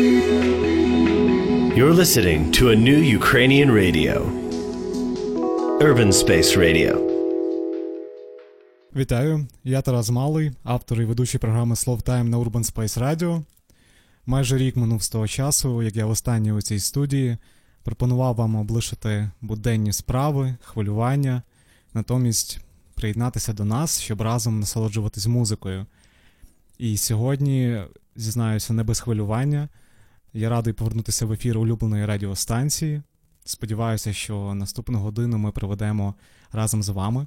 You're listening to a new Ukrainian radio. Urban Space Radio. Вітаю, я Тарас Малий, автор і ведучий програми Slow Time на Urban Space Radio. Майже рік минув з того часу, як я востаннє у цій студії пропонував вам облишити буденні справи, хвилювання, натомість приєднатися до нас, щоб разом насолоджуватись музикою. І сьогодні, зізнаюся, не без хвилювання. Я радий повернутися в ефір улюбленої радіостанції. Сподіваюся, що наступну годину ми проведемо разом з вами.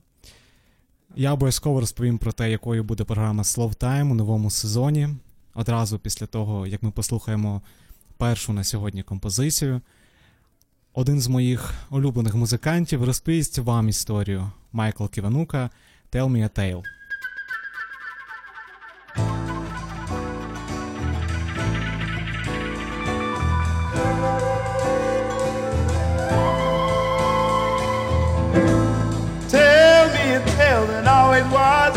Я обов'язково розповім про те, якою буде програма Slow Time у новому сезоні. Одразу після того, як ми послухаємо першу на сьогодні композицію. Один з моїх улюблених музикантів розповість вам історію Майкл Ківанука Tell Me a Tale. Always was.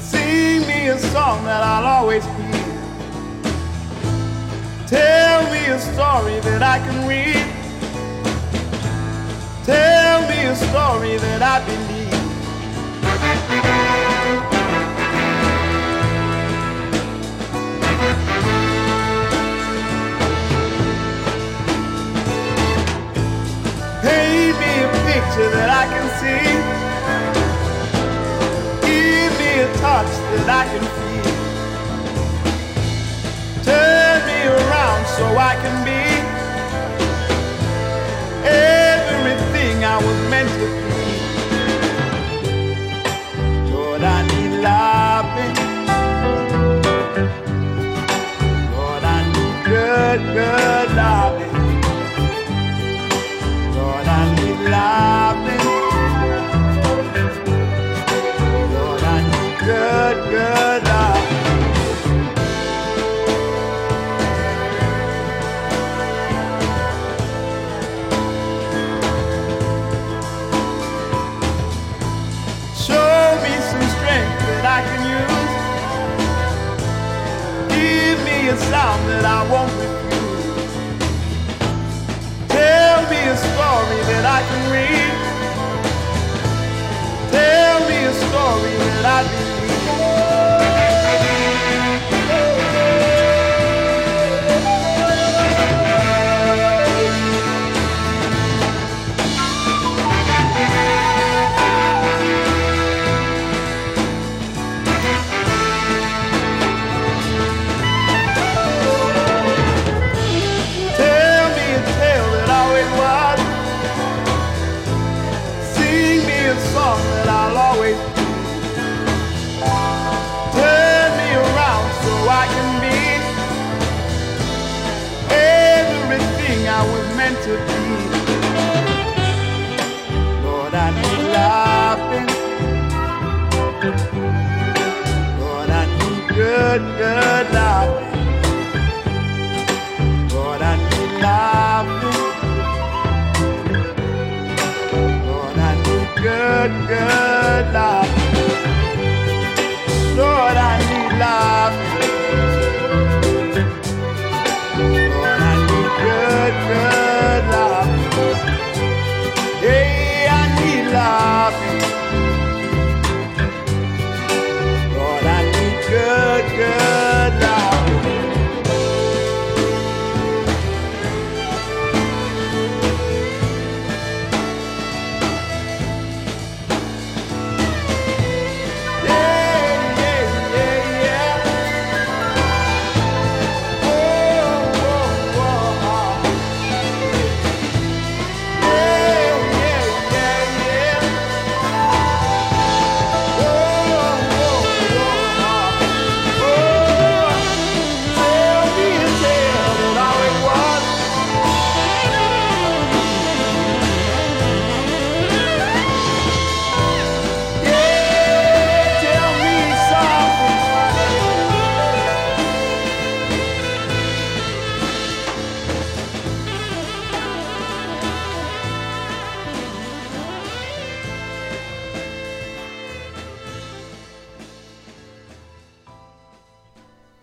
Sing me a song that I'll always hear. Tell me a story that I can read. Tell me a story that I believe. Paint me a picture that I can see. Touch that I can feel. Turn me around so I can be everything I was meant to be. Lord, I need loving. Lord, I need good, good loving. A sound that I won't refuse. Tell me a story that I can read. Tell me a story that I believe.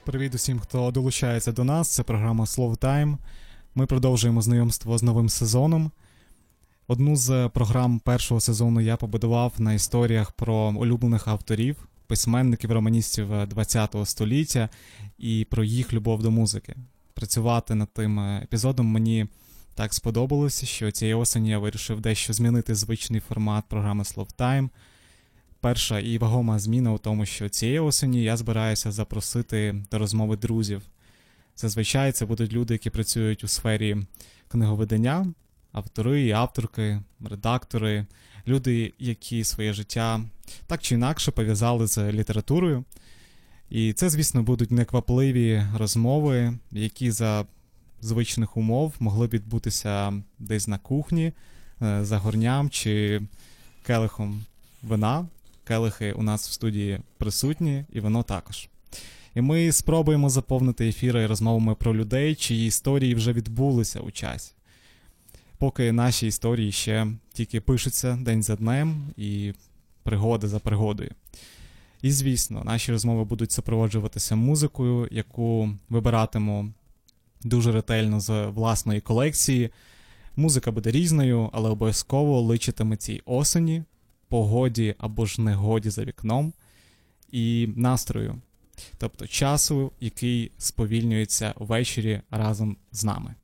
Привіт усім, хто долучається до нас. Це програма Slow Time. Ми продовжуємо знайомство з новим сезоном. Одну з програм першого сезону я побудував на історіях про улюблених авторів, письменників, романістів ХХ століття і про їх любов до музики. Працювати над тим епізодом мені так сподобалося, що цієї осені я вирішив дещо змінити звичний формат програми Slow Time. Перша і вагома зміна у тому, що цієї осені я збираюся запросити до розмови друзів. Зазвичай це будуть люди, які працюють у сфері книговидання, автори авторки, редактори, люди, які своє життя так чи інакше пов'язали з літературою. І це, звісно, будуть неквапливі розмови, які за звичних умов могли б відбутися десь на кухні, е, за горням чи келихом вина. Келихи у нас в студії присутні, і воно також. І ми спробуємо заповнити ефіри розмовами про людей, чиї історії вже відбулися у часі. Поки наші історії ще тільки пишуться день за днем і пригода за пригодою. І, звісно, наші розмови будуть супроводжуватися музикою, яку вибиратиму дуже ретельно з власної колекції. Музика буде різною, але обов'язково личитиме цій осені, погоді або ж негоді за вікном і настрою, тобто часу, який сповільнюється ввечері разом з нами.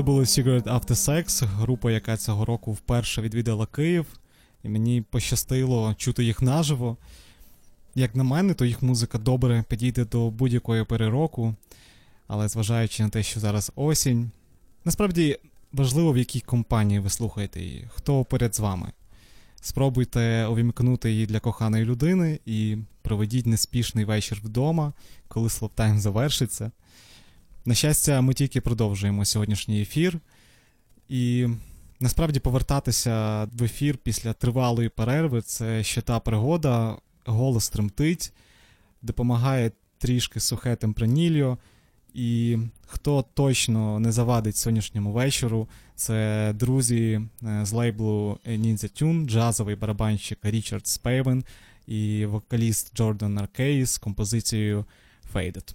Це було Secret After Sex, група, яка цього року вперше відвідала Київ, і мені пощастило чути їх наживо. Як на мене, то їх музика добре підійде до будь-якої пори року, але зважаючи на те, що зараз осінь, насправді важливо, в якій компанії ви слухаєте її, хто поряд з вами. Спробуйте увімкнути її для коханої людини і проведіть неспішний вечір вдома, коли слоптайм завершиться. На щастя, ми тільки продовжуємо сьогоднішній ефір, і насправді повертатися в ефір після тривалої перерви це ще та пригода, голос тремтить, допомагає трішки сухе темпранільо. І хто точно не завадить сьогоднішньому вечору, це друзі е, з лейблу Ninja Tune, джазовий барабанщик Річард Спейвен і вокаліст Джордан Аркейс з композицією Faded.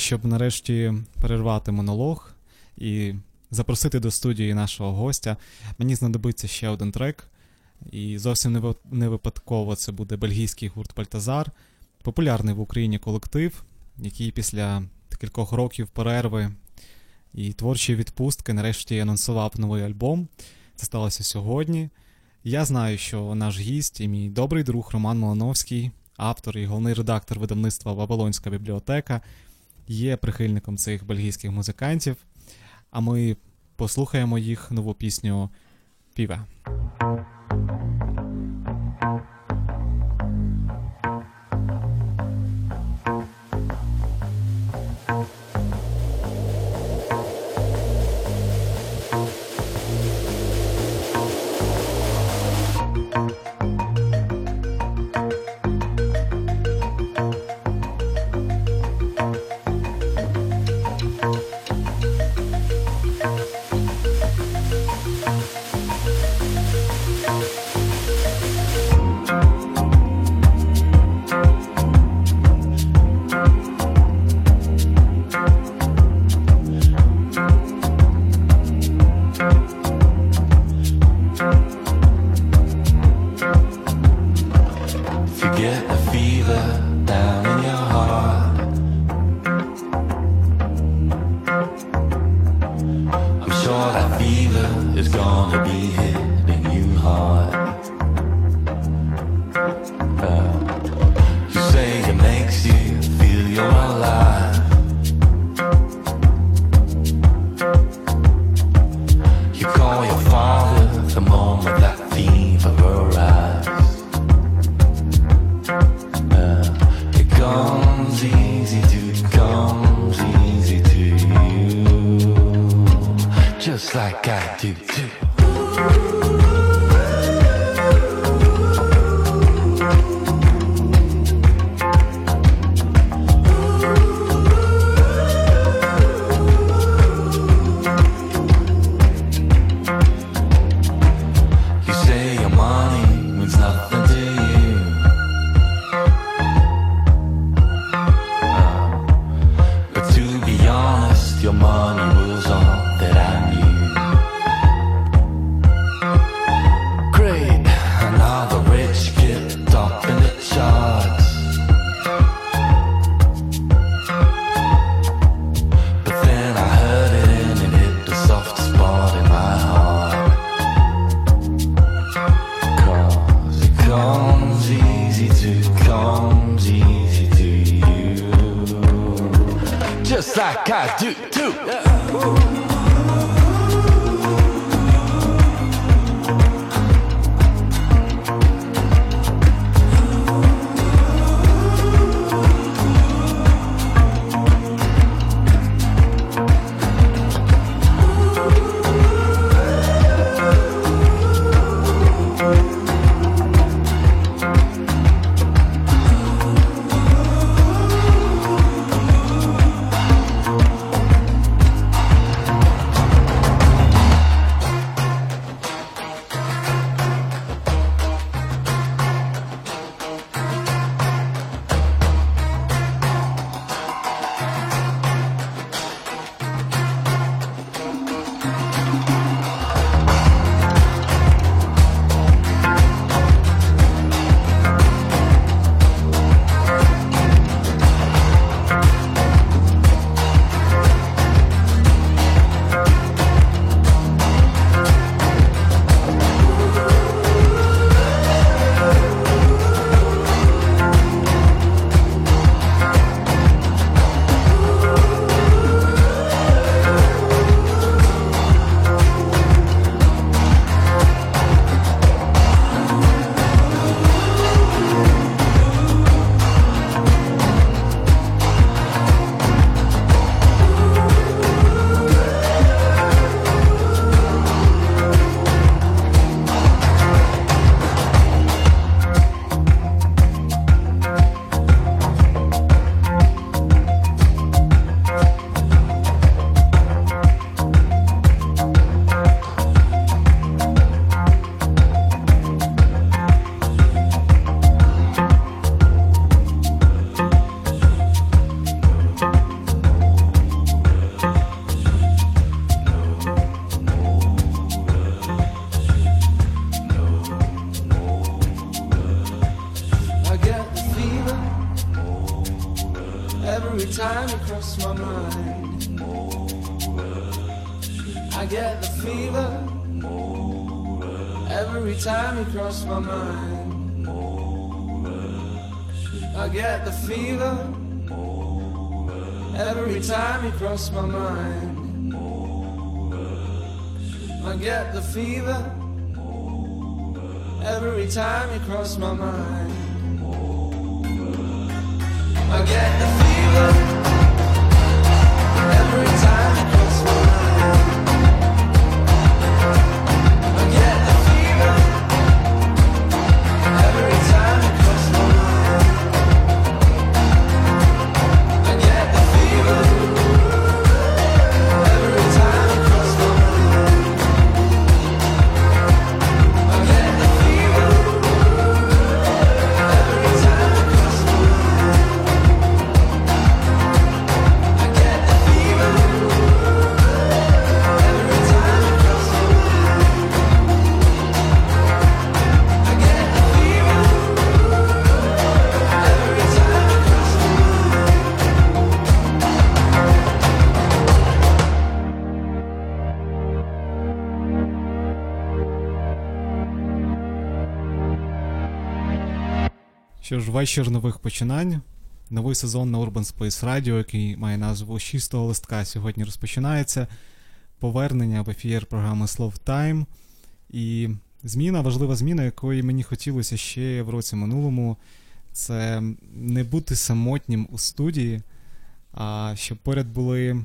щоб нарешті перервати монолог і запросити до студії нашого гостя, мені знадобиться ще один трек. І зовсім не випадково це буде бельгійський гурт Бальтазар, популярний в Україні колектив, який після кількох років перерви і творчої відпустки нарешті анонсував новий альбом. Це сталося сьогодні. Я знаю, що наш гість і мій добрий друг Роман Малановський, автор і головний редактор видавництва Вавилонська бібліотека, є прихильником цих бельгійських музикантів. А ми послухаємо їх нову пісню Піве. Just like I do too. Every time you cross my mind. I get the fever every time you cross my mind. I get the fever every time you cross my mind. Що ж, вечір нових починань. Новий сезон на Urban Space Radio, який має назву «Шістого листка, сьогодні розпочинається. Повернення в ефір програми Slow Time. І зміна, важлива зміна, якої мені хотілося ще в році минулому, це не бути самотнім у студії, а щоб поряд були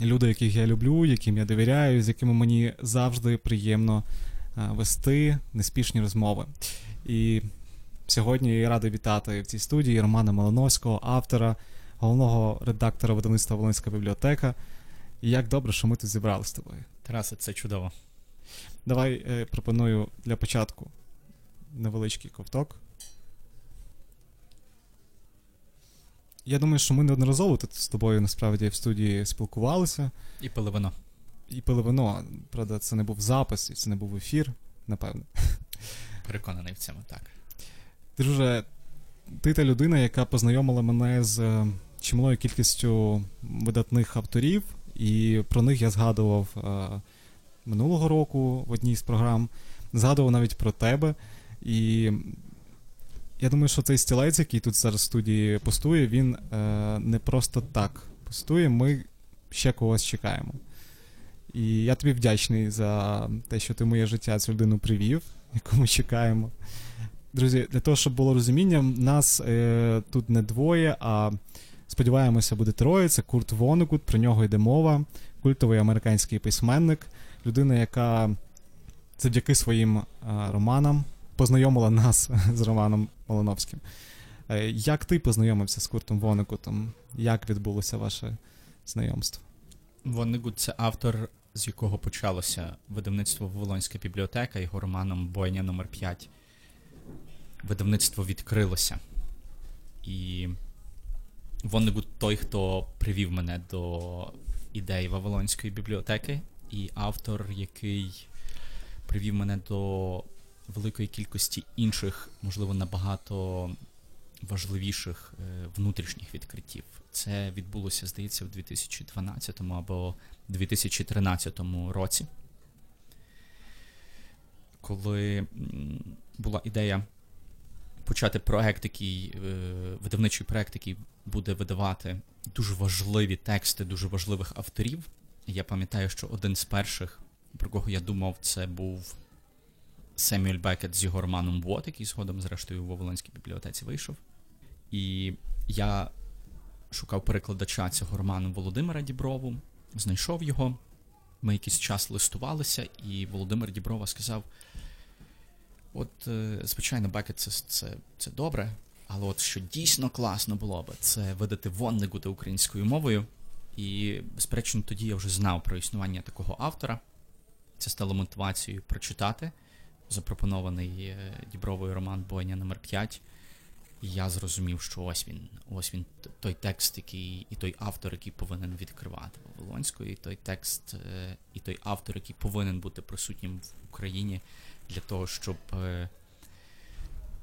люди, яких я люблю, яким я довіряю, з якими мені завжди приємно вести неспішні розмови. І Сьогодні я радий вітати в цій студії Романа Малиновського, автора, головного редактора видавництва Волинська бібліотека. І як добре, що ми тут зібралися з тобою. Тарасе, це чудово. Давай е, пропоную для початку невеличкий ковток. Я думаю, що ми неодноразово тут з тобою насправді в студії спілкувалися І пили вино. і пили вино. Правда, це не був запис, і це не був ефір, напевно. Переконаний в цьому, так. Друже, ти та людина, яка познайомила мене з е, чималою кількістю видатних авторів, і про них я згадував е, минулого року в одній з програм, згадував навіть про тебе. І я думаю, що цей стілець, який тут зараз в студії пустує, він е, не просто так пустує. Ми ще когось чекаємо. І я тобі вдячний за те, що ти моє життя цю людину привів, яку ми чекаємо. Друзі, для того, щоб було розуміння, нас е, тут не двоє, а сподіваємося, буде троє. Це Курт Вонегут, про нього йде мова, культовий американський письменник, людина, яка завдяки своїм е, романам познайомила нас з Романом Малиновським. Е, як ти познайомився з Куртом Вонегутом? Як відбулося ваше знайомство? Воннегут це автор, з якого почалося видавництво Вавилонська бібліотека, його романом Бойня номер 5 Видавництво відкрилося. І Воннегут той, хто привів мене до ідеї Вавилонської бібліотеки, і автор, який привів мене до великої кількості інших, можливо, набагато важливіших е, внутрішніх відкриттів. Це відбулося, здається, в 2012 або 2013 році, коли була ідея почати проект, який е, видавничий проект, який буде видавати дуже важливі тексти дуже важливих авторів. Я пам'ятаю, що один з перших, про кого я думав, це був Семюель Бекет з його романом Вот, який згодом, зрештою, у Вавилонській бібліотеці вийшов. І я шукав перекладача цього роману Володимира Діброву, знайшов його. Ми якийсь час листувалися, і Володимир Діброва сказав: От, е, звичайно, Бекет це, це, це добре, але от що дійсно класно було би, це видати Воннегута українською мовою. І, безперечно, тоді я вже знав про існування такого автора. Це стало мотивацією прочитати запропонований е, Дібровою роман Бойня номер 5 І я зрозумів, що ось він, ось він той текст, який, і той автор, який повинен відкривати Вавилонську, і той текст, е, і той автор, який повинен бути присутнім в Україні для того, щоб е,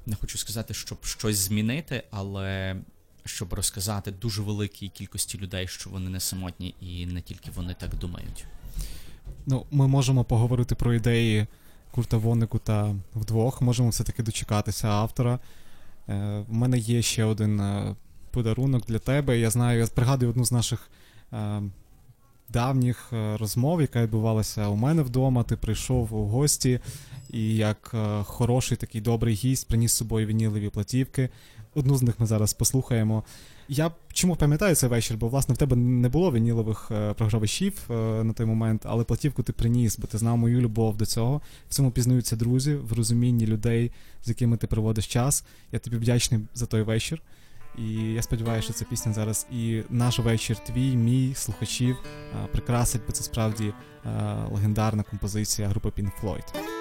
не хочу сказати, щоб щось змінити, але, щоб розказати дуже великій кількості людей, що вони не самотні, і не тільки вони так думають. Ну, ми можемо поговорити про ідеї Курта Воннекута вдвох. Можемо все-таки дочекатися автора. Е, в мене є ще один е, подарунок для тебе. Я знаю, я пригадую одну з наших е, давніх е, розмов, яка відбувалася у мене вдома. Ти прийшов у гості, і як е, хороший такий добрий гість приніс з собою вінілові платівки. Одну з них ми зараз послухаємо. Я чому пам'ятаю цей вечір, бо власне в тебе не було вінілових е, програвачів на той момент, але платівку ти приніс, бо ти знав мою любов до цього. В цьому пізнаються друзі, в розумінні людей, з якими ти проводиш час. Я тобі вдячний за той вечір. І я сподіваюся, що ця пісня зараз і наш вечір твій, мій, слухачів прикрасить, бо це справді легендарна композиція групи Pink Floyd.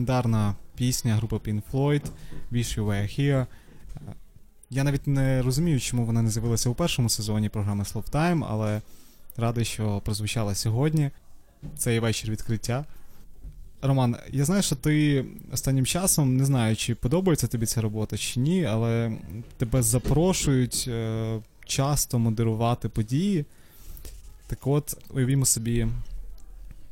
Легендарна пісня групи Pink Floyd. Wish You Were Here. Я навіть не розумію, чому вона не з'явилася у першому сезоні програми Slow Time, але радий, що прозвучала сьогодні. Це є вечір відкриття. Роман, я знаю, що ти останнім часом не знаю, чи подобається тобі ця робота чи ні, але тебе запрошують е, часто модерувати події. Так от, уявімо собі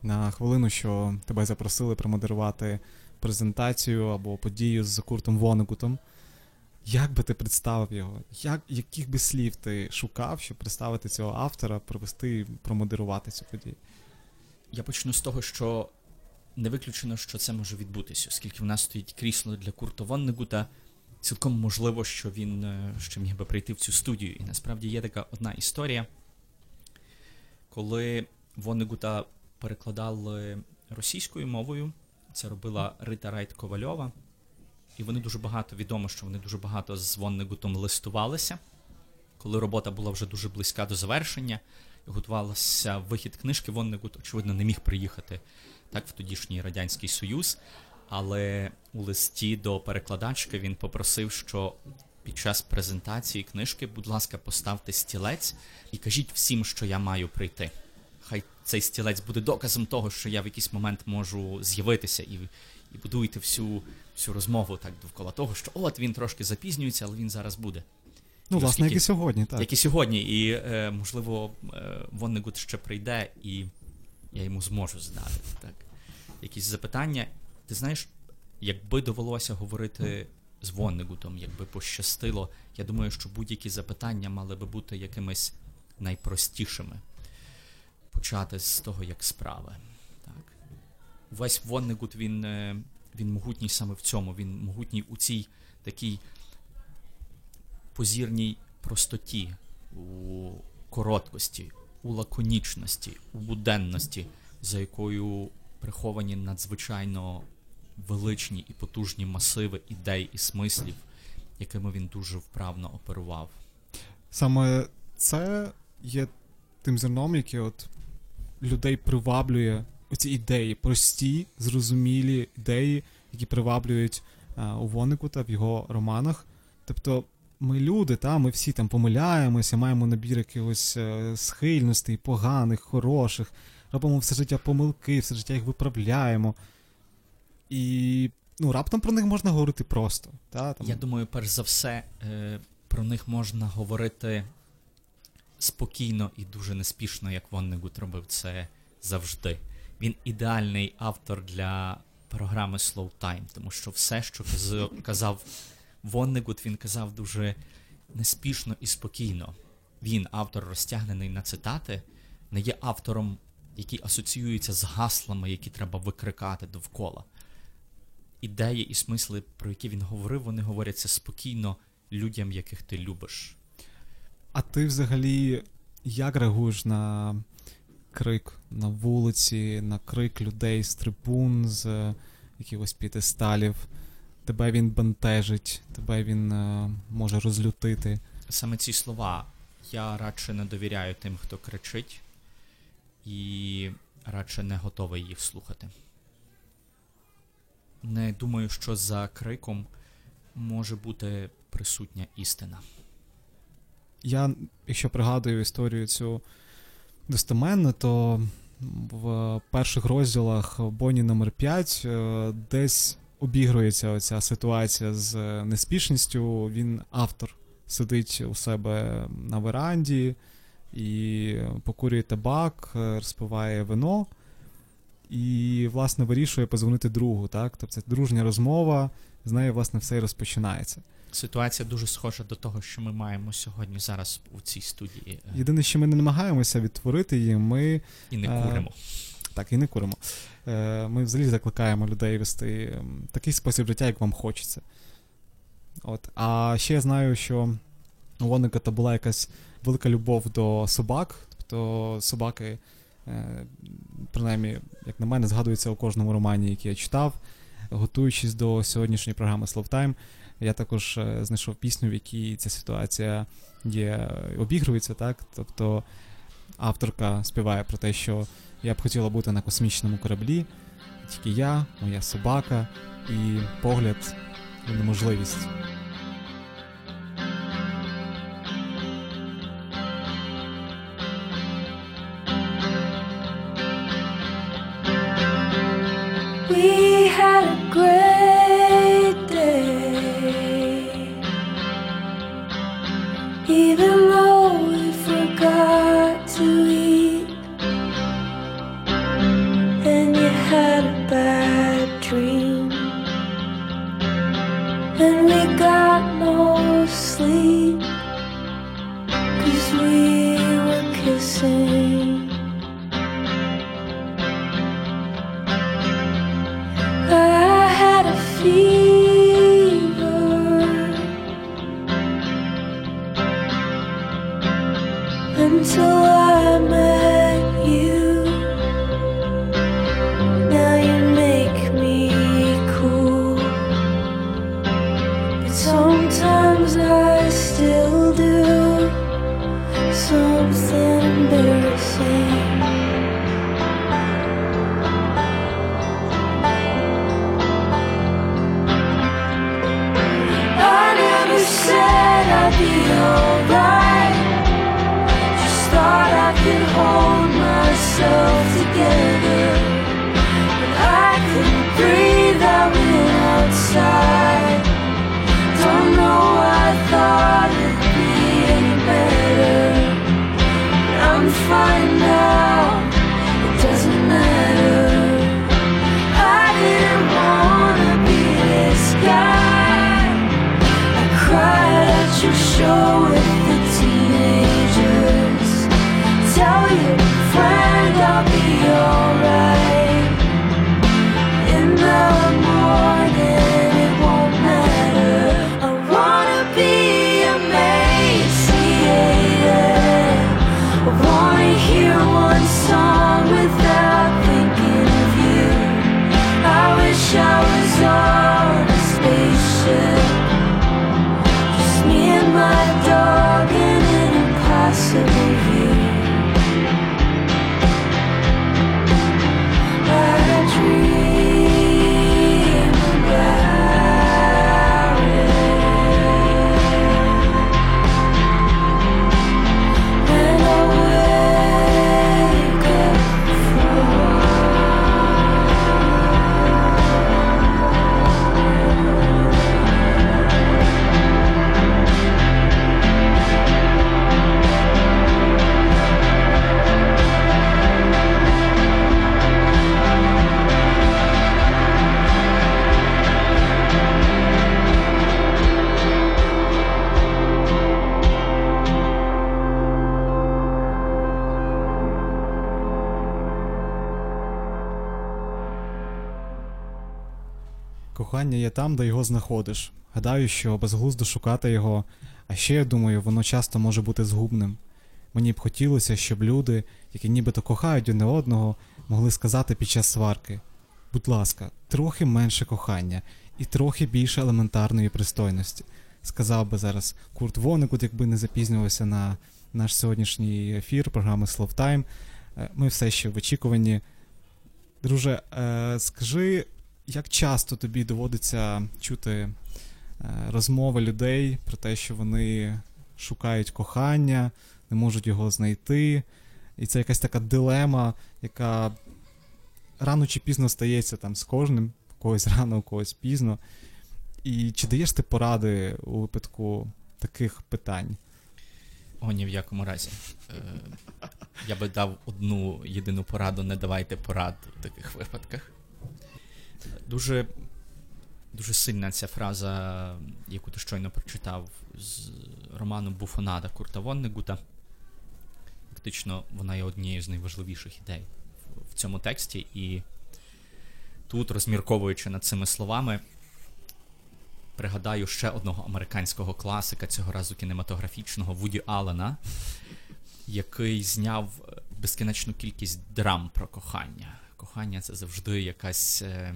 на хвилину, що тебе запросили промодерувати презентацію або подію з Куртом Вонегутом. Як би ти представив його? Як, яких би слів ти шукав, щоб представити цього автора, провести, промодерувати цю подію? Я почну з того, що не виключено, що це може відбутися, оскільки в нас стоїть крісло для Курта Воннегута. Цілком можливо, що він ще міг би прийти в цю студію. І насправді є така одна історія, коли Воннегута перекладали російською мовою, це робила Рита Райт Ковальова, і вони дуже багато відомо, що вони дуже багато з Воннегутом листувалися. Коли робота була вже дуже близька до завершення, готувалася вихід книжки, Воннегут, очевидно, не міг приїхати так в тодішній Радянський Союз. Але у листі до перекладачки він попросив, що під час презентації книжки, будь ласка, поставте стілець і кажіть всім, що я маю прийти. Цей стілець буде доказом того, що я в якийсь момент можу з'явитися і, і будуйте всю, всю розмову так довкола того, що от він трошки запізнюється, але він зараз буде. Ну, І власне, як і сьогодні, так. Як і сьогодні, і е, можливо, е, Воннегут ще прийде, і я йому зможу задати так. якісь запитання. Ти знаєш, якби довелося говорити з Воннегутом, якби пощастило, я думаю, що будь-які запитання мали би бути якимись найпростішими. Почати з того, як справи. Так. Весь Воннегут, він, е, він могутній саме в цьому. Він могутній у цій такій позірній простоті, у короткості, у лаконічності, у буденності, за якою приховані надзвичайно величні і потужні масиви ідей і смислів, якими він дуже вправно оперував. Саме це є тим зерном, яке от людей приваблює оці ідеї, прості, зрозумілі ідеї, які приваблюють а, у Вонникута в його романах. Тобто ми люди, та, ми всі там помиляємося, маємо набір якихось е, схильностей, поганих, хороших, робимо все життя помилки, все життя їх виправляємо. І ну, раптом про них можна говорити просто. Та, там, Я думаю, перш за все, е, про них можна говорити спокійно і дуже неспішно, як Воннегут робив це завжди. Він ідеальний автор для програми Slow Time, тому що все, що казав Воннегут, він казав дуже неспішно і спокійно. Він, автор розтягнений на цитати, не є автором, який асоціюється з гаслами, які треба викрикати довкола. Ідеї і смисли, про які він говорив, вони говоряться спокійно людям, яких ти любиш. А ти взагалі як реагуєш на крик на вулиці, на крик людей з трибун, з е, якихось п'єдесталів? Тебе він бентежить, тебе він е, може розлютити. Саме ці слова я радше не довіряю тим, хто кричить, і радше не готовий їх слухати. Не думаю, що за криком може бути присутня істина. Я, якщо пригадую історію цю достеменно, то в перших розділах Боні номер 5 е, десь обігрується оця ситуація з неспішністю. Він автор сидить у себе на веранді і покурює табак, е, розпиває вино. І, власне, вирішує позвонити другу, так? Тобто це дружня розмова, з нею, власне, все і розпочинається. Ситуація дуже схожа до того, що ми маємо сьогодні зараз у цій студії. Єдине, що ми не намагаємося відтворити її, ми І не Е, куримо. так і не куримо. Е, Ми взагалі закликаємо людей вести такий спосіб життя, як вам хочеться. От. А ще я знаю, що у Воннеката була якась велика любов до собак. Тобто собаки, е, принаймні, як на мене, згадуються у кожному романі, який я читав. Готуючись до сьогоднішньої програми Slow Time, я також е, знайшов пісню, в якій ця ситуація є, обігрується, так? Тобто авторка співає про те, що я б хотіла бути на космічному кораблі, тільки я, моя собака і погляд і неможливість. Там, де його знаходиш. Гадаю, що безглуздо шукати його, а ще я думаю, воно часто може бути згубним. Мені б хотілося, щоб люди, які нібито кохають одне одного, могли сказати під час сварки: будь ласка, трохи менше кохання і трохи більше елементарної пристойності. Сказав би зараз Курт Вонекут, якби не запізнювався на наш сьогоднішній ефір програми Словтайм. Е, Ми все ще в очікуванні. Друже, е, скажи, як часто тобі доводиться чути е, розмови людей про те, що вони шукають кохання, не можуть його знайти, і це якась така дилема, яка рано чи пізно стається там з кожним, в когось рано, у когось пізно. І чи даєш ти поради у випадку таких питань? О, ні в якому разі. Е, я би дав одну єдину пораду: не давайте порад у таких випадках. Дуже, дуже сильна ця фраза, яку ти щойно прочитав з роману Буфонада Курта Воннегута. Фактично, вона є однією з найважливіших ідей в- цьому тексті. І тут, розмірковуючи над цими словами, пригадаю ще одного американського класика, цього разу кінематографічного Вуді Аллена, який зняв безкінечну кількість драм про кохання. Кохання це завжди якась, е,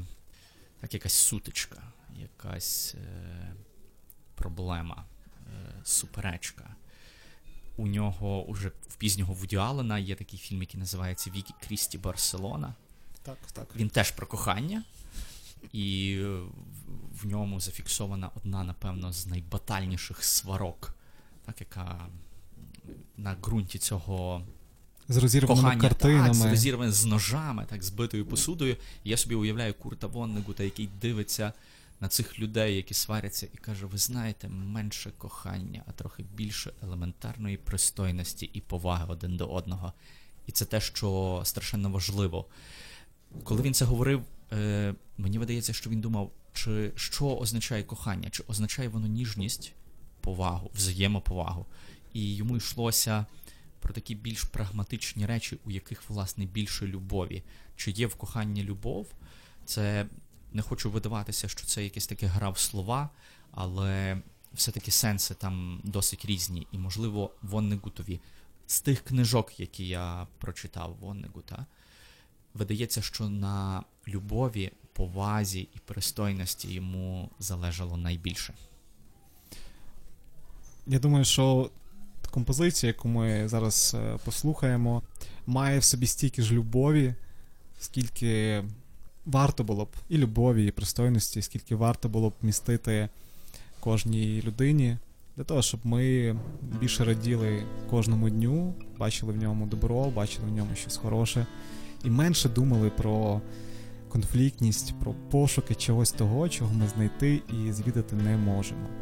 так, якась сутичка, якась е, проблема, е, суперечка. У нього уже в пізнього Вуді Аллена є такий фільм, який називається Вікі Крісті Барселона. Так, так. Він теж про кохання. і в ньому зафіксована одна, напевно, з найбатальніших сварок, так, яка на ґрунті цього З розірваними кохання так, з картинами. розірваним з ножами, так, з битою посудою. І я собі уявляю Курта Воннегута, який дивиться на цих людей, які сваряться, і каже: ви знаєте, менше кохання, а трохи більше елементарної пристойності і поваги один до одного. І це те, що страшенно важливо. Коли він це говорив, е, мені видається, що він думав, чи що означає кохання, чи означає воно ніжність, повагу, взаємоповагу. І йому йшлося про такі більш прагматичні речі, у яких, власне, більше любові. Чи є в коханні любов? Це не хочу видаватися, що це якесь таке гра в слова, але все-таки сенси там досить різні. І, можливо, Воннегутові з тих книжок, які я прочитав Воннегута, видається, що на любові, повазі і пристойності йому залежало найбільше. Я думаю, що композиція, яку ми зараз е, послухаємо, має в собі стільки ж любові, скільки варто було б і любові, і пристойності, скільки варто було б містити кожній людині, для того, щоб ми більше раділи кожному дню, бачили в ньому добро, бачили в ньому щось хороше, і менше думали про конфліктність, про пошуки чогось того, чого ми знайти і звідати не можемо.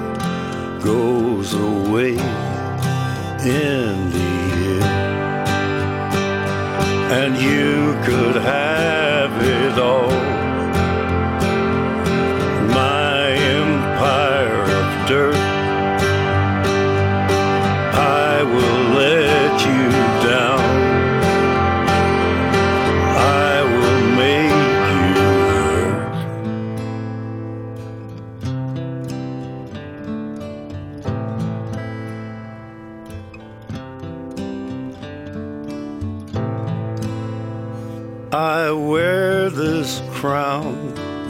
goes away in the end. And you could have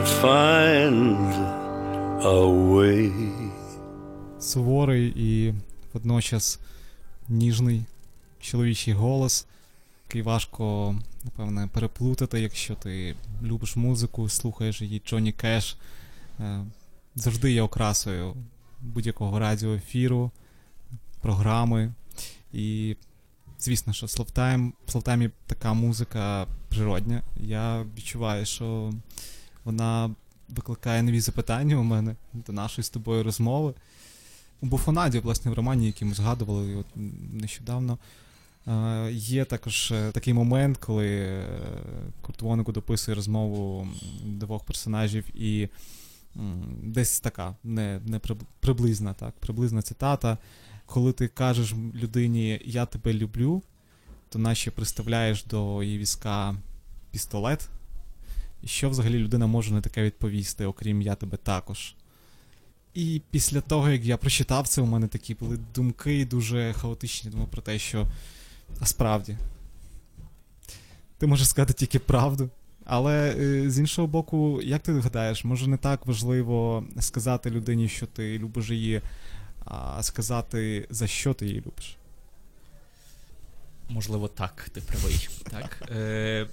would find a way. суворий і водночас ніжний чоловічий голос який важко, напевне, переплутати, якщо ти любиш музику, слухаєш її Джонні Кеш. Е, завжди є окрасою будь-якого радіоефіру, програми. І, звісно, що в Словтаймі така музика природня. Я відчуваю, що вона викликає нові запитання у мене до нашої з тобою розмови. У Буфонаді, власне, в романі, який ми згадували от нещодавно, е, є також е, такий момент, коли е, Курт Вонегу дописує розмову двох персонажів, і десь така, не, не приблизна, так, приблизна цитата. Коли ти кажеш людині Я тебе люблю, то наче приставляєш до її візка пістолет. Що взагалі людина може на таке відповісти, окрім я тебе також. І після того, як я прочитав це, у мене такі були думки дуже хаотичні. Думав про те, що насправді ти можеш сказати тільки правду. Але е, з іншого боку, як ти гадаєш, може не так важливо сказати людині, що ти любиш її, а сказати, за що ти її любиш. Можливо, так, ти правий. Так. Е,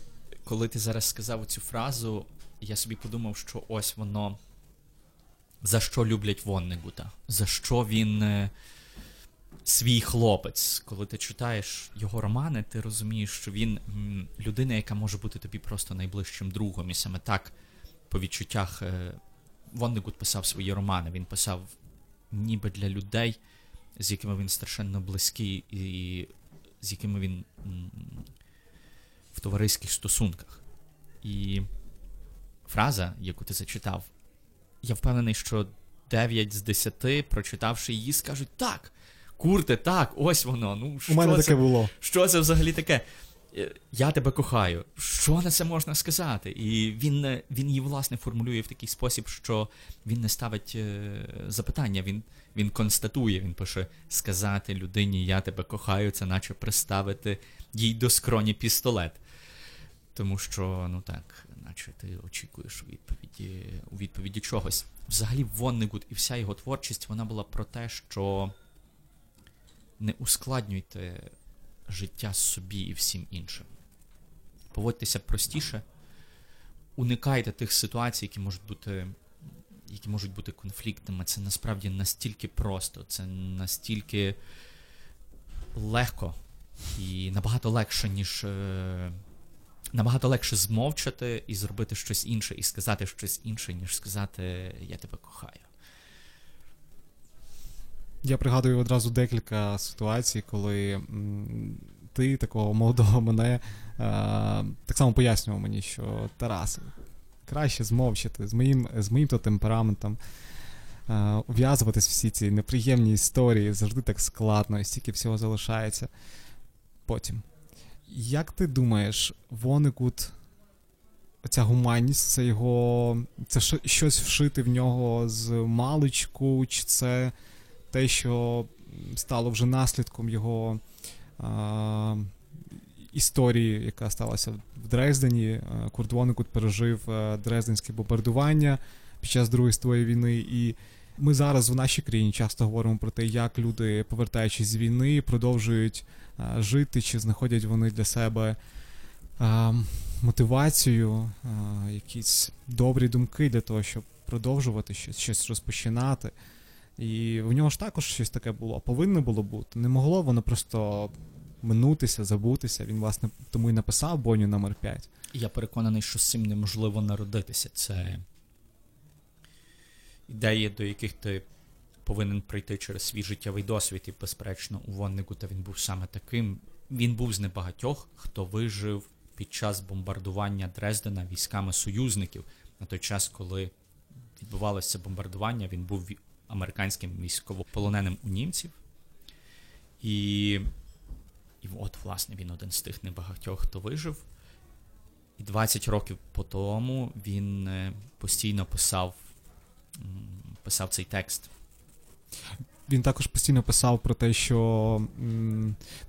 коли ти зараз сказав цю фразу, я собі подумав, що ось воно. За що люблять Воннегута? За що він е, свій хлопець? Коли ти читаєш його романи, ти розумієш, що він м, людина, яка може бути тобі просто найближчим другом. І саме так, по відчуттях, е, Воннегут писав свої романи. Він писав ніби для людей, з якими він страшенно близький, і з якими він м, в товариських стосунках. І фраза, яку ти зачитав, я впевнений, що 9 з 10, прочитавши її, скажуть так. Курте, так, ось воно. Ну, що У мене це? таке було. Що це взагалі таке? Е, Я тебе кохаю. Що на це можна сказати? І він, він її, власне, формулює в такий спосіб, що він не ставить е, запитання, він, він констатує, він пише: сказати людині Я тебе кохаю, це наче приставити їй до скроні пістолет. Тому що, ну так, наче ти очікуєш у відповіді, у відповіді чогось. Взагалі, Воннегуд і вся його творчість, вона була про те, що не ускладнюйте життя собі і всім іншим. Поводьтеся простіше, уникайте тих ситуацій, які можуть бути, які можуть бути конфліктними. Це насправді настільки просто, це настільки легко і набагато легше, ніж. е, Набагато легше змовчати і зробити щось інше, і сказати щось інше, ніж сказати Я тебе кохаю. Я пригадую одразу декілька ситуацій, коли ти такого молодого мене е, так само пояснював мені, що Тарас, краще змовчати з моїм, з моїм то темпераментом. Е, ув'язуватись всі ці неприємні історії завжди так складно, і стільки всього залишається. Потім. Як ти думаєш, Вонекут, ця гуманність, це його. Це щось вшити в нього з маличку, чи це те, що стало вже наслідком його а, історії, яка сталася в Дрездені. Е, Курт Вонекут пережив е, Дрезденське бомбардування під час Другої світової війни. І ми зараз в нашій країні часто говоримо про те, як люди, повертаючись з війни, продовжують жити, чи знаходять вони для себе а, мотивацію, а, якісь добрі думки для того, щоб продовжувати щось, щось розпочинати. І в нього ж також щось таке було. Повинно було бути. Не могло воно просто минутися, забутися. Він, власне, тому і написав Боню номер 5. Я переконаний, що з цим неможливо народитися. Це ідеї, до яких ти повинен прийти через свій життєвий досвід. І, безперечно, у Воннегута він був саме таким. Він був з небагатьох, хто вижив під час бомбардування Дрездена військами союзників. На той час, коли відбувалося бомбардування, він був американським військовополоненим у німців. І, і от, власне, він один з тих небагатьох, хто вижив. І 20 років по тому він е, постійно писав, писав цей текст. Він також постійно писав про те, що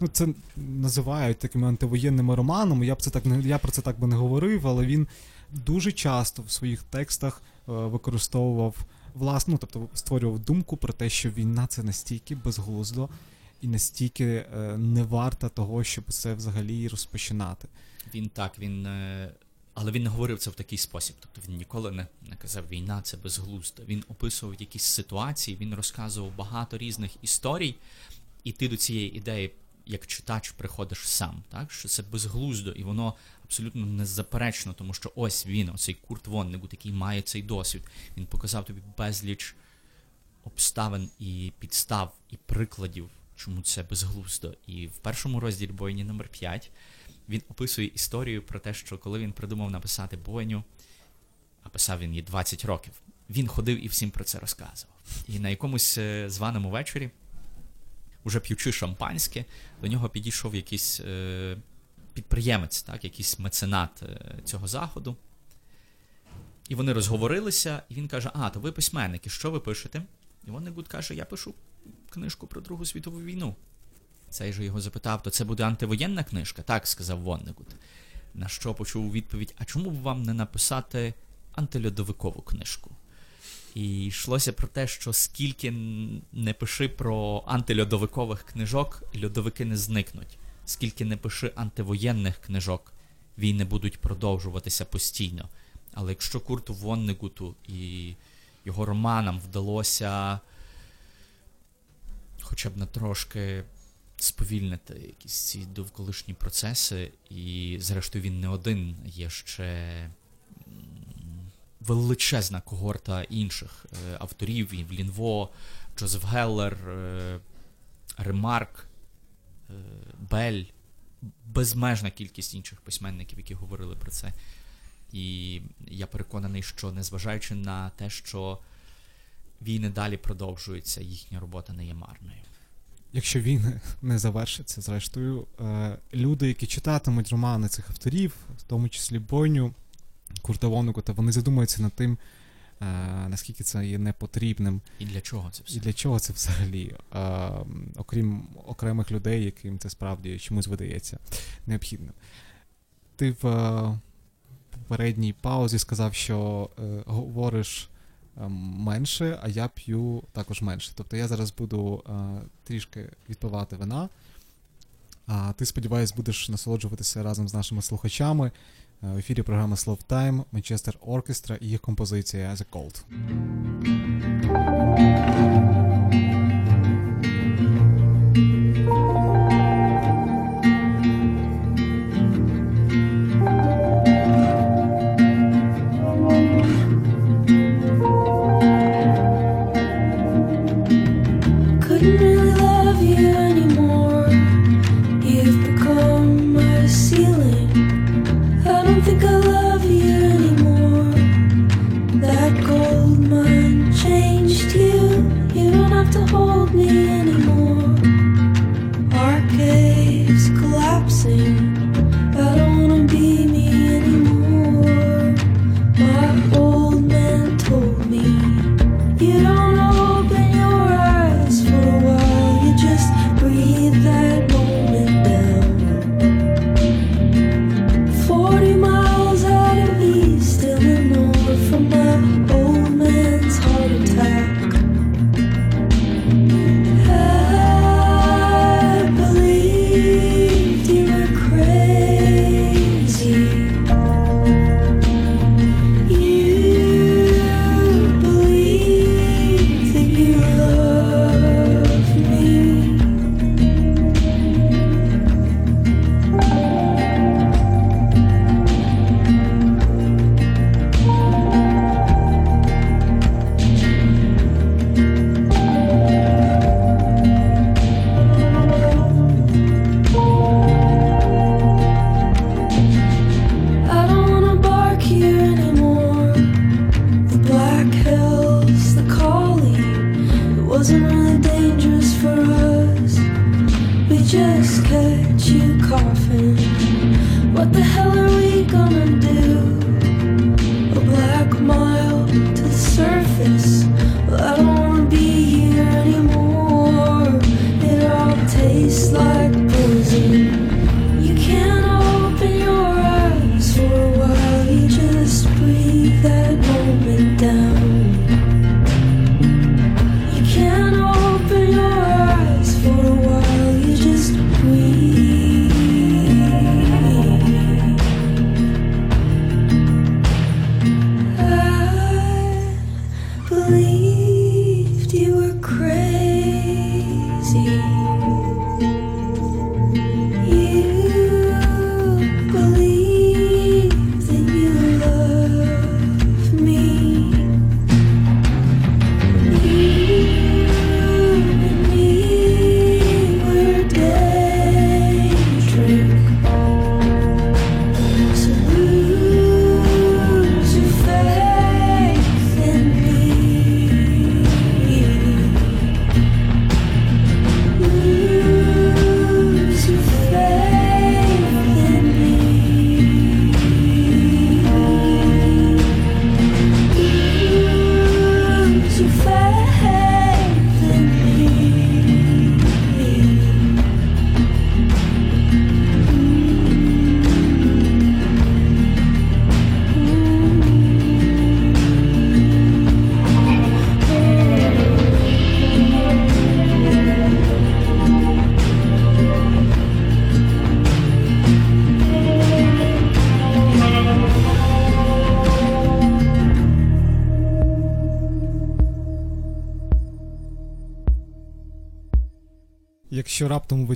ну, це називають такими антивоєнними романами. Я б це так не я про це так би не говорив, але він дуже часто в своїх текстах е, використовував власну, тобто створював думку про те, що війна це настільки безглуздо, і настільки е, не варта того, щоб це взагалі розпочинати. Він так, він. Але він не говорив це в такий спосіб. Тобто він ніколи не, не казав війна, це безглуздо. Він описував якісь ситуації, він розказував багато різних історій, і ти до цієї ідеї, як читач, приходиш сам, так? що це безглуздо, і воно абсолютно незаперечно, тому що ось він, оцей Курт Воннегут, який має цей досвід. Він показав тобі безліч обставин і підстав, і прикладів, чому це безглуздо. І в першому розділі бойні номер 5 він описує історію про те, що коли він придумав написати бойню, а писав він її 20 років, він ходив і всім про це розказував. І на якомусь е, званому вечорі, уже п'ючи шампанське, до нього підійшов якийсь е, підприємець, так, якийсь меценат е, цього заходу. І вони розговорилися, і він каже: А, то ви письменники, що ви пишете? І Воннегут каже: Я пишу книжку про Другу світову війну. Цей же його запитав: то це буде антивоєнна книжка? Так, сказав Воннегуд. На що почув відповідь: А чому б вам не написати антильодовикову книжку? І йшлося про те, що скільки не пиши про антильодовикових книжок, льодовики не зникнуть. Скільки не пиши антивоєнних книжок, війни будуть продовжуватися постійно. Але якщо Курту Воннегуту і його романам вдалося хоча б на трошки сповільнити якісь ці довколишні процеси, і зрештою він не один, є ще величезна когорта інших е, авторів, і Лінво, Джозеф Геллер, е, Ремарк, е, Бель, безмежна кількість інших письменників, які говорили про це. І я переконаний, що незважаючи на те, що війни далі продовжуються, їхня робота не є марною. Якщо він не завершиться, зрештою, е, люди, які читатимуть романи цих авторів, в тому числі Бойню, Курта Воннегута, вони задумаються над тим, е, наскільки це є непотрібним І для чого це все? і для чого це взагалі, е, окрім окремих людей, яким це справді чомусь видається необхідним. Ти в попередній паузі сказав, що говориш менше, а я п'ю також менше. Тобто я зараз буду е, трішки відпивати вина, а ти, сподіваюсь, будеш насолоджуватися разом з нашими слухачами. Е, В ефірі програма Slow Time, Manchester Orchestra і їх композиція The Cold.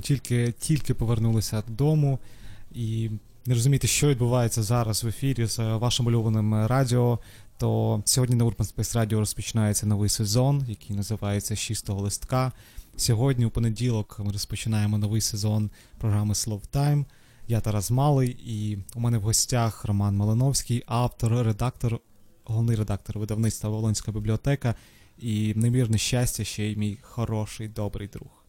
Тільки, тільки повернулися додому і не розумієте, що відбувається зараз в ефірі з вашим улюбленим радіо, то сьогодні на Urban Space Radio розпочинається новий сезон, який називається «Шістого листка. Сьогодні, у понеділок, ми розпочинаємо новий сезон програми Slow Time. Я Тарас Малий, і у мене в гостях Роман Малиновський, автор, редактор, головний редактор видавництва Волонська бібліотека і неймовірне щастя, ще й мій хороший, добрий друг.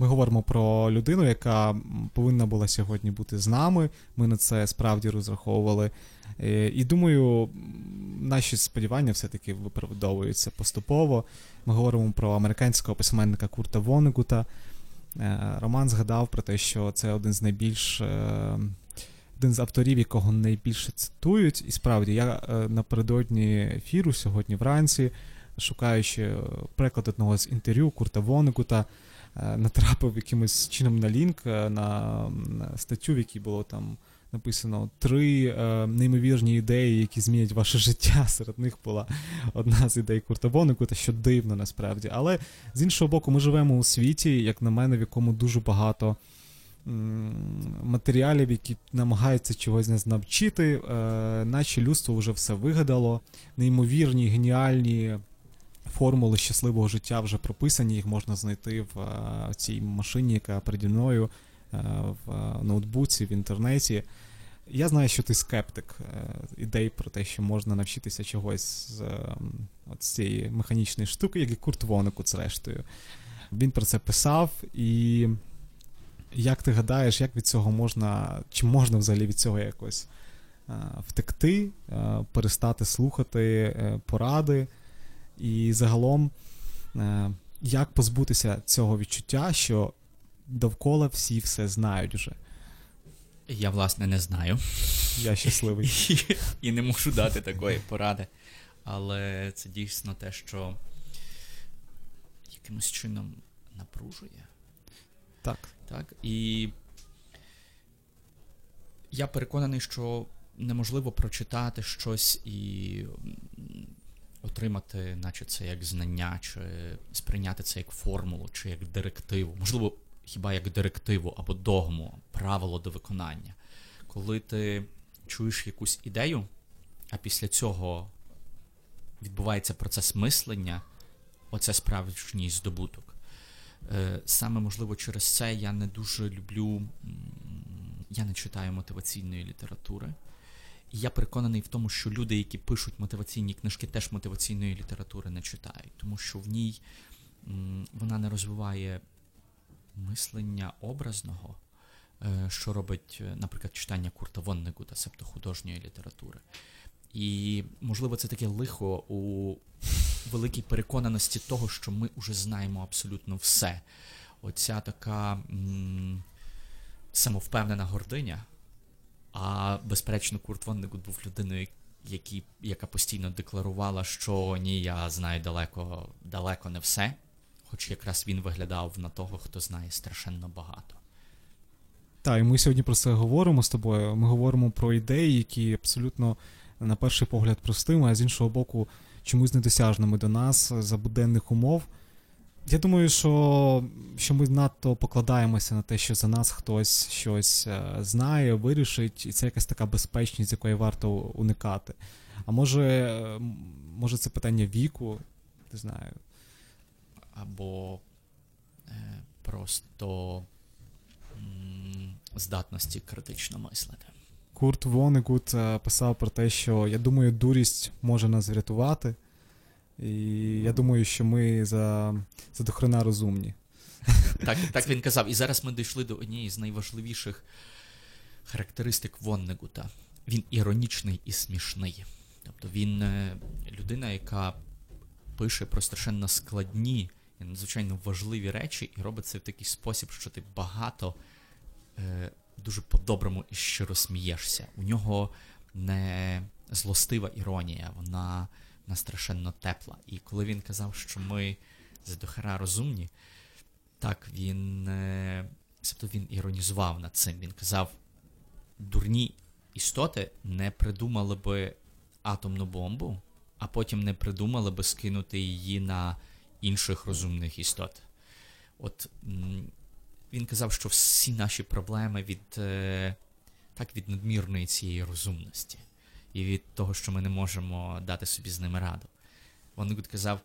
Ми говоримо про людину, яка повинна була сьогодні бути з нами. Ми на це справді розраховували. Е, І думаю, наші сподівання все-таки виправдовуються поступово. Ми говоримо про американського письменника Курта Вонегута. Е, Роман згадав про те, що це один з найбільш. е, Один з авторів, якого найбільше цитують, і справді я напередодні ефіру сьогодні вранці, шукаючи приклад одного з інтерв'ю Курта Вонегута, натрапив якимось чином на лінк е, на, статтю, в якій було там написано три е, неймовірні ідеї, які змінять ваше життя. Серед них була одна з ідей Курта Вонегута, що дивно насправді. Але з іншого боку, ми живемо у світі, як на мене, в якому дуже багато матеріалів, які намагаються чогось нас навчити, е, наче людство вже все вигадало. Неймовірні, геніальні формули щасливого життя вже прописані, їх можна знайти в е, цій машині, яка переді мною, е, в е, ноутбуці, в інтернеті. Я знаю, що ти скептик ідей про те, що можна навчитися чогось з от цієї механічної штуки, як і Курт Вонекут, зрештою. Він про це писав, і як ти гадаєш, як від цього можна, чи можна взагалі від цього якось втекти, перестати слухати поради, і загалом, е, як позбутися цього відчуття, що довкола всі все знають вже. Я, власне, не знаю. Я щасливий. І, і не можу дати такої поради. Але це дійсно те, що якимось чином напружує. Так. Так? І я переконаний, що неможливо прочитати щось і отримати, наче це як знання, чи сприйняти це як формулу, чи як директиву. Можливо, хіба як директиву або догму, правило до виконання. Коли ти чуєш якусь ідею, а після цього відбувається процес мислення, оце справжній здобуток. Е, Саме можливо через це я не дуже люблю, я не читаю мотиваційної літератури. Я переконаний в тому, що люди, які пишуть мотиваційні книжки, теж мотиваційної літератури не читають, тому що в ній вона не розвиває мислення образного, е, що робить, е, наприклад, читання Курта Воннегута, себто художньої літератури. І, можливо, це таке лихо у великій переконаності того, що ми вже знаємо абсолютно все. Оця така м- самовпевнена гординя. А безперечно, Курт Воннегут був людиною, які, яка постійно декларувала, що ні, я знаю далеко, далеко не все. Хоч якраз він виглядав на того, хто знає страшенно багато. Так, і ми сьогодні про це говоримо з тобою. Ми говоримо про ідеї, які абсолютно на перший погляд простими, а з іншого боку, чомусь недосяжними до нас за буденних умов. Я думаю, що, що ми надто покладаємося на те, що за нас хтось щось е, знає, вирішить, і це якась така безпечність, якої варто уникати. А може, може це питання віку, не знаю. Або е, просто здатності критично мислити. Курт Вонегут е, писав про те, що я думаю, дурість може нас врятувати. І я думаю, що ми за, за дохрена розумні. Так, так він казав. І зараз ми дійшли до однієї з найважливіших характеристик Воннегута. Він іронічний і смішний. Тобто він е, людина, яка пише про страшенно складні і надзвичайно важливі речі, і робить це в такий спосіб, що ти багато е, дуже по-доброму і щиро смієшся. У нього не злостива іронія, вона, вона страшенно тепла. І коли він казав, що ми з дохера розумні, так, він. Тобто він іронізував над цим. Він казав: дурні істоти не придумали би атомну бомбу, а потім не придумали би скинути її на інших розумних істот. От він казав, що всі наші проблеми від, е, так, від надмірної цієї розумності і від того, що ми не можемо дати собі з ними раду. Воннегуд казав: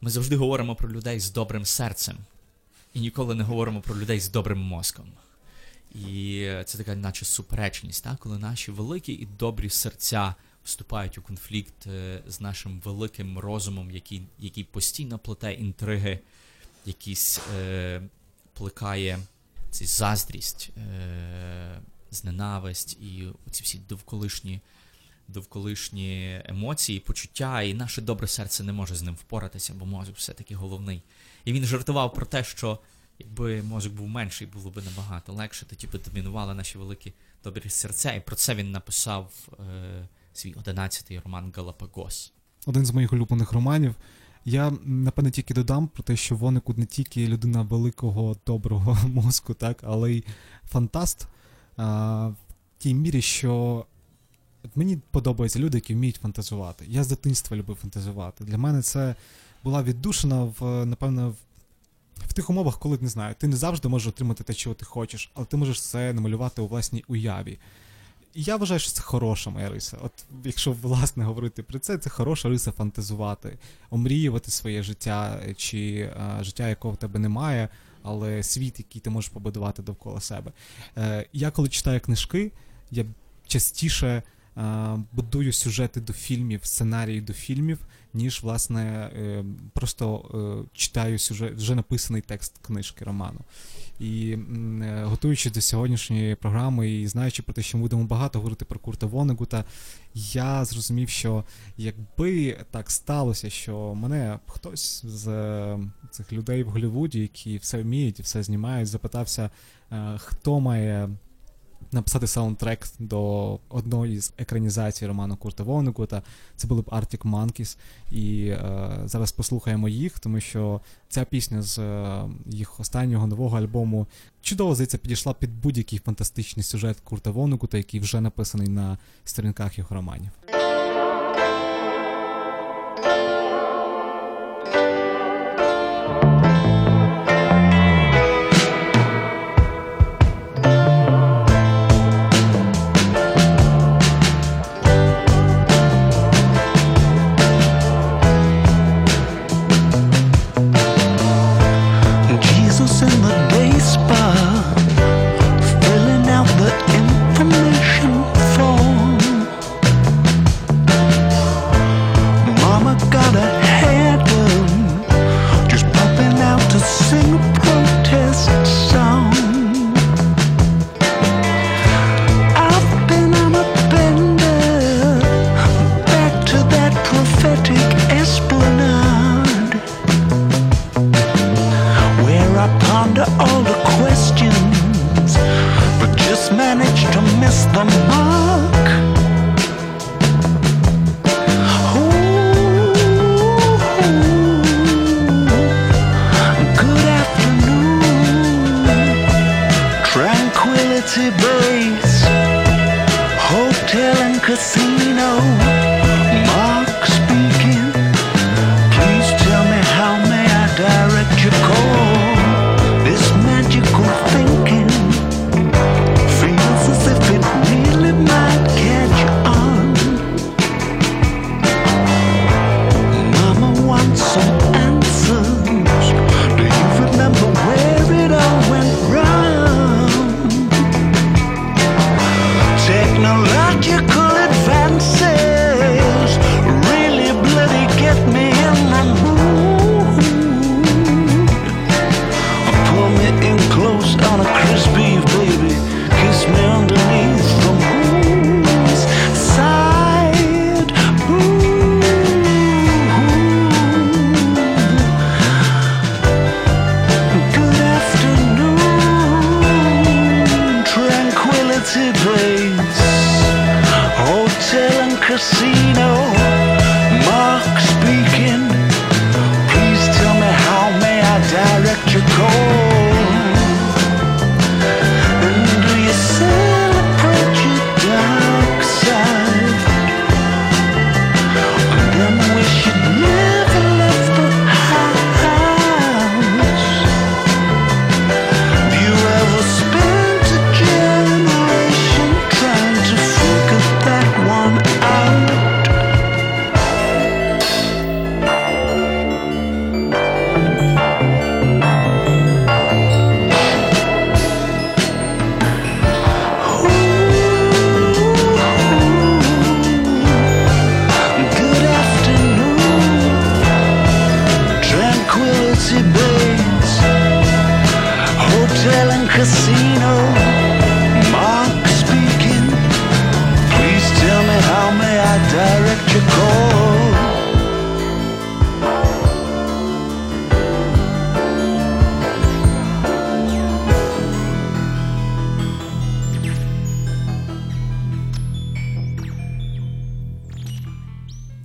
ми завжди говоримо про людей з добрим серцем, і ніколи не говоримо про людей з добрим мозком. І це така, наче суперечність, так? коли наші великі і добрі серця вступають у конфлікт е, з нашим великим розумом, який, який постійно плете інтриги, якийсь е, плекає цей заздрість, е, зненависть і оці всі довколишні, довколишні емоції, почуття, і наше добре серце не може з ним впоратися, бо мозок все-таки головний. І він жартував про те, що якби мозок був менший, було б набагато легше, тоді б домінували наші великі добрі серця. І про це він написав е, свій одинадцятий роман Галапагос. один з моїх улюблених романів. Я напевне тільки додам про те, що Вонекут не тільки людина великого доброго мозку, так, але й фантаст а, в тій мірі, що от мені подобаються люди, які вміють фантазувати. Я з дитинства любив фантазувати. Для мене це була віддушина в, напевно, в, в тих умовах, коли не знаю, ти не завжди можеш отримати те, чого ти хочеш, але ти можеш це намалювати у власній уяві. І я вважаю, що це хороша моя риса. От якщо власне говорити про це, це хороша риса фантазувати, омріювати своє життя, чи е, життя, якого в тебе немає, але світ, який ти можеш побудувати довкола себе. Е, я коли читаю книжки, я частіше будую сюжети до фільмів, сценарії до фільмів, ніж власне е, просто е, читаю сюжет, вже написаний текст книжки роману. І е, готуючись до сьогоднішньої програми і знаючи про те, що ми будемо багато говорити про Курта Вонегута, я зрозумів, що якби так сталося, що мене хтось з е, цих людей в Голлівуді, які все вміють і все знімають, запитався, е, хто має написати саундтрек до одної з екранізацій роману Курта Вонегута, це були б Arctic Monkeys. І е, зараз послухаємо їх, тому що ця пісня з е, їх останнього нового альбому чудово здається підійшла під будь-який фантастичний сюжет Курта Вонегута, який вже написаний на сторінках його романів.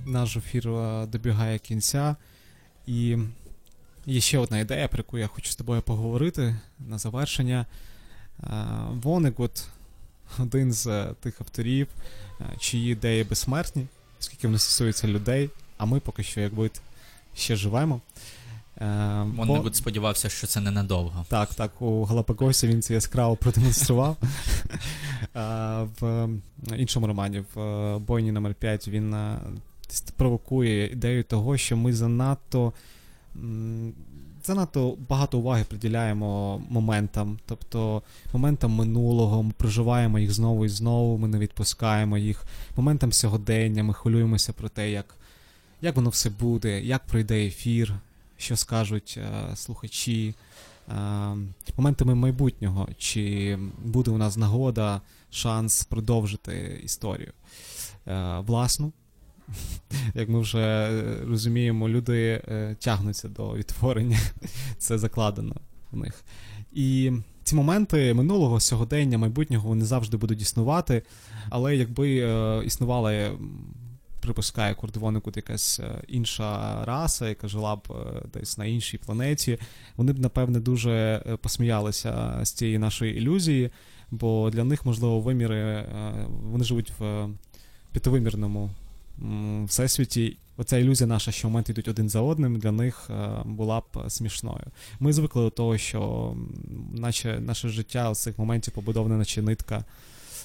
Наш ефір е, добігає кінця. І є ще одна ідея, про яку я хочу з тобою поговорити на завершення. Е, Вонегут один з е, тих авторів, чиї ідеї безсмертні, оскільки вони стосуються людей, а ми поки що, як вид, ще живемо. Е, Вон- Воннегут сподівався, що це ненадовго. так, так, у Галапагосі він це яскраво продемонстрував. В іншому романі, в бойні номер 5 він провокує ідею того, що ми занадто. Занадто багато уваги приділяємо моментам, тобто моментам минулого, ми проживаємо їх знову і знову, ми не відпускаємо їх, моментам сьогодення, ми хвилюємося про те, як, як воно все буде, як пройде ефір, що скажуть е, слухачі, е, моментами майбутнього, чи буде у нас нагода, шанс продовжити історію. Е, власну, як ми вже е, розуміємо, люди е, тягнуться до відтворення, це закладено в них. І ці моменти минулого, сьогодення, майбутнього вони завжди будуть існувати, але якби е, існувала. Припускає Курт якась інша раса, яка жила б десь на іншій планеті, вони б, напевне, дуже посміялися з цієї нашої ілюзії, бо для них, можливо, виміри, вони живуть в п'ятивимірному всесвіті. Оця ілюзія наша, що моменти йдуть один за одним, для них е, була б смішною. Ми звикли до того, що наче наше життя з цих моментів побудоване, наче нитка,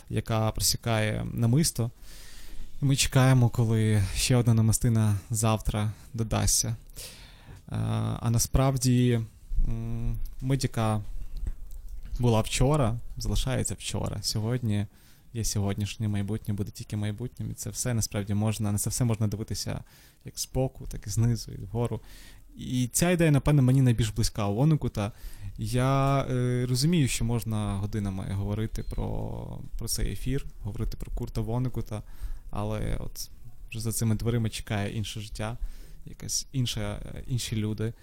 яка просікає намисто. Ми чекаємо, коли ще одна намистина завтра додасться. Е, А насправді мить, яка була вчора, залишається вчора. Сьогодні є сьогоднішнє майбутнє, буде тільки майбутнім. І це все насправді можна, на це все можна дивитися як збоку, так і знизу, і вгору. І ця ідея, напевно, мені найбільш близька у Вонекута. Я е, розумію, що можна годинами говорити про, про цей ефір, говорити про Курта Вонекута, але от вже за цими дверима чекає інше життя, якась інша, інші люди.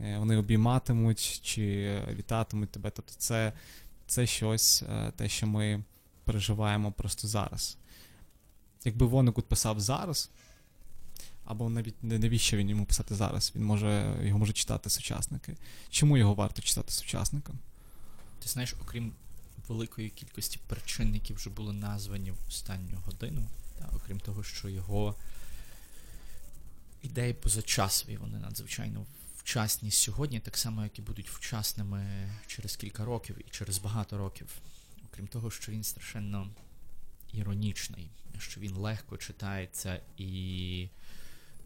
Е, Вони обійматимуть чи вітатимуть тебе. Тобто це, це щось, е, те, що ми переживаємо просто зараз. Якби Вонекут писав зараз, або навіть не навіщо він йому писати зараз, він може, його може читати сучасники. Чому його варто читати сучасникам? Ти знаєш, окрім великої кількості причин, які вже були названі в останню годину, та, окрім того, що його ідеї позачасові, вони надзвичайно вчасні сьогодні, так само, як і будуть вчасними через кілька років і через багато років. Окрім того, що він страшенно іронічний, що він легко читається і,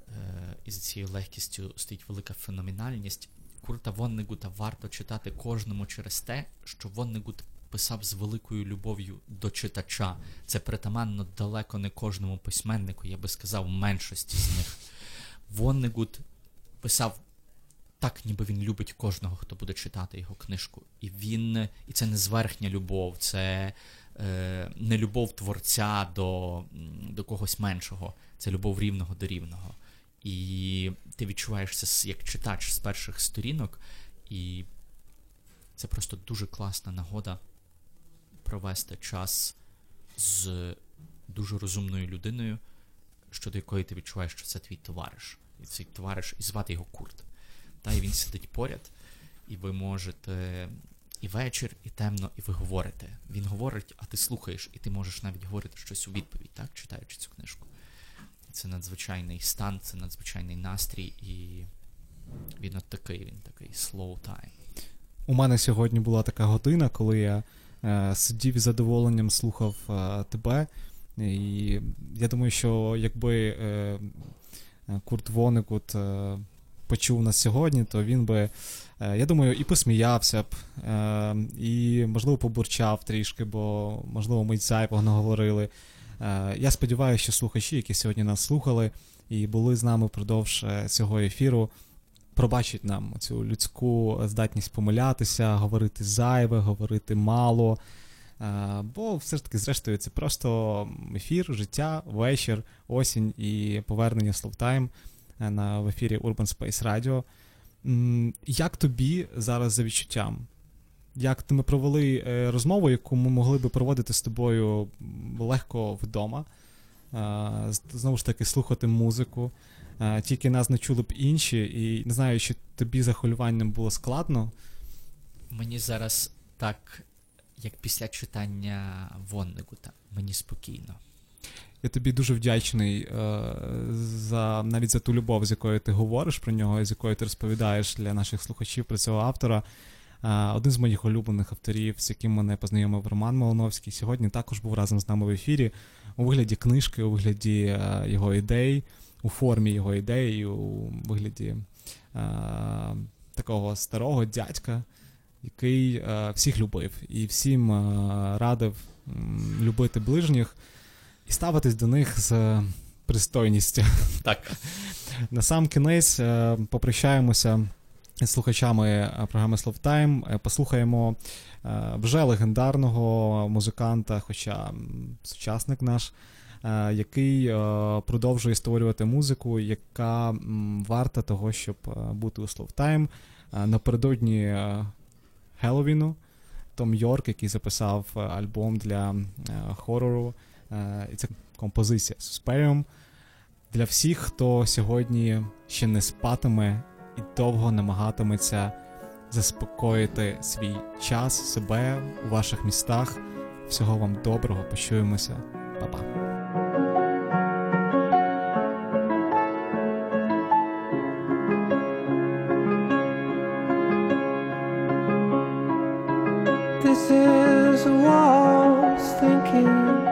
е, і за цією легкістю стоїть велика феноменальність. Курта Воннегута варто читати кожному через те, що Воннегут писав з великою любов'ю до читача. Це притаманно далеко не кожному письменнику, я би сказав, меншості з них. Воннегут писав так, ніби він любить кожного, хто буде читати його книжку. І він, і це не зверхня любов, це е, не любов творця до, до когось меншого, це любов рівного до рівного. І ти відчуваєш це як читач з перших сторінок, і це просто дуже класна нагода провести час з дуже розумною людиною, щодо якої ти відчуваєш, що це твій товариш. І цей товариш, і звати його Курт. Та і він сидить поряд, і ви можете і вечір, і темно, і ви говорите. Він говорить, а ти слухаєш, і ти можеш навіть говорити щось у відповідь, так, читаючи цю книжку. Це надзвичайний стан, це надзвичайний настрій, і він от такий, він такий slow time. У мене сьогодні була така година, коли я е, сидів із задоволенням слухав е, тебе. І я думаю, що якби е, Курт Вонекут е, почув нас сьогодні, то він би, е, я думаю, і посміявся б, е, і, можливо, побурчав трішки, бо, можливо, ми зайвого наговорили. Е, я сподіваюся, що слухачі, які сьогодні нас слухали і були з нами впродовж цього ефіру, пробачить нам цю людську здатність помилятися, говорити зайве, говорити мало. Бо все ж таки, зрештою, це просто ефір, життя, вечір, осінь і повернення Словтайм е, на в ефірі Urban Space Radio. Як тобі зараз за відчуттям? Як ми провели е, розмову, яку ми могли би проводити з тобою легко вдома? Е, Знову ж таки, слухати музику. Е, Тільки нас не чули б інші, і не знаю, чи тобі за хвилюванням було складно. Мені зараз так, як після читання Воннегута, мені спокійно. Я тобі дуже вдячний е, за навіть за ту любов, з якою ти говориш про нього, і з якою ти розповідаєш для наших слухачів про цього автора. Е, один з моїх улюблених авторів, з яким мене познайомив Роман Малиновський, сьогодні також був разом з нами в ефірі у вигляді книжки, у вигляді е, його ідей, у формі його ідей, у вигляді е, такого старого дядька, який е, всіх любив і всім е, радив любити ближніх і ставитись до них з е, пристойністю. Так. На сам кінець е, попрощаємося з слухачами е, програми Словтайм. Послухаємо вже легендарного музиканта, хоча сучасник наш, який продовжує створювати музику, яка варта того, щоб бути у Словтайм. Напередодні Хеллоуіну Том Йорк, який записав альбом для хорору. Е, І це композиція Susperium. Для всіх, хто сьогодні ще не спатиме і довго намагатиметься заспокоїти свій час, себе у ваших містах. Всього вам доброго, почуємося. Па-па. This is a waltz thinking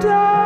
die.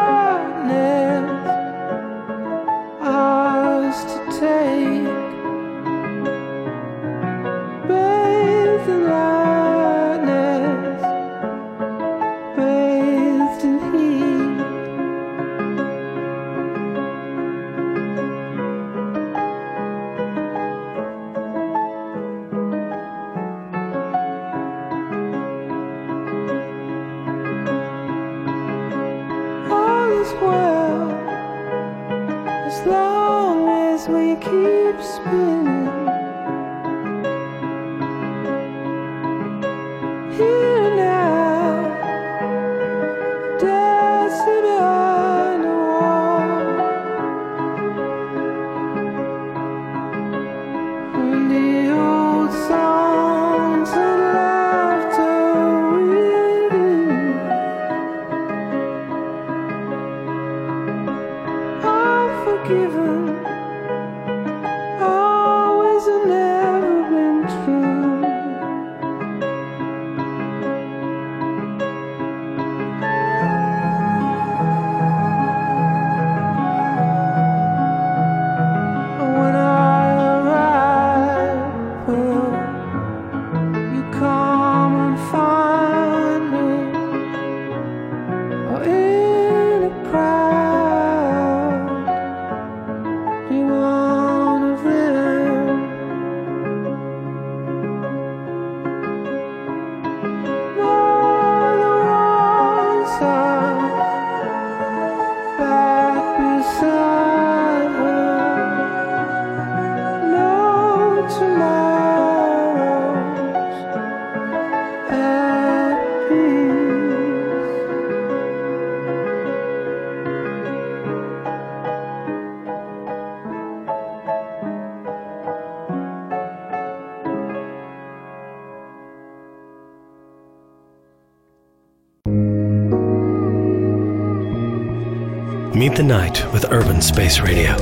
The night with Urban Space Radio.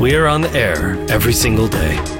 We are on the air every single day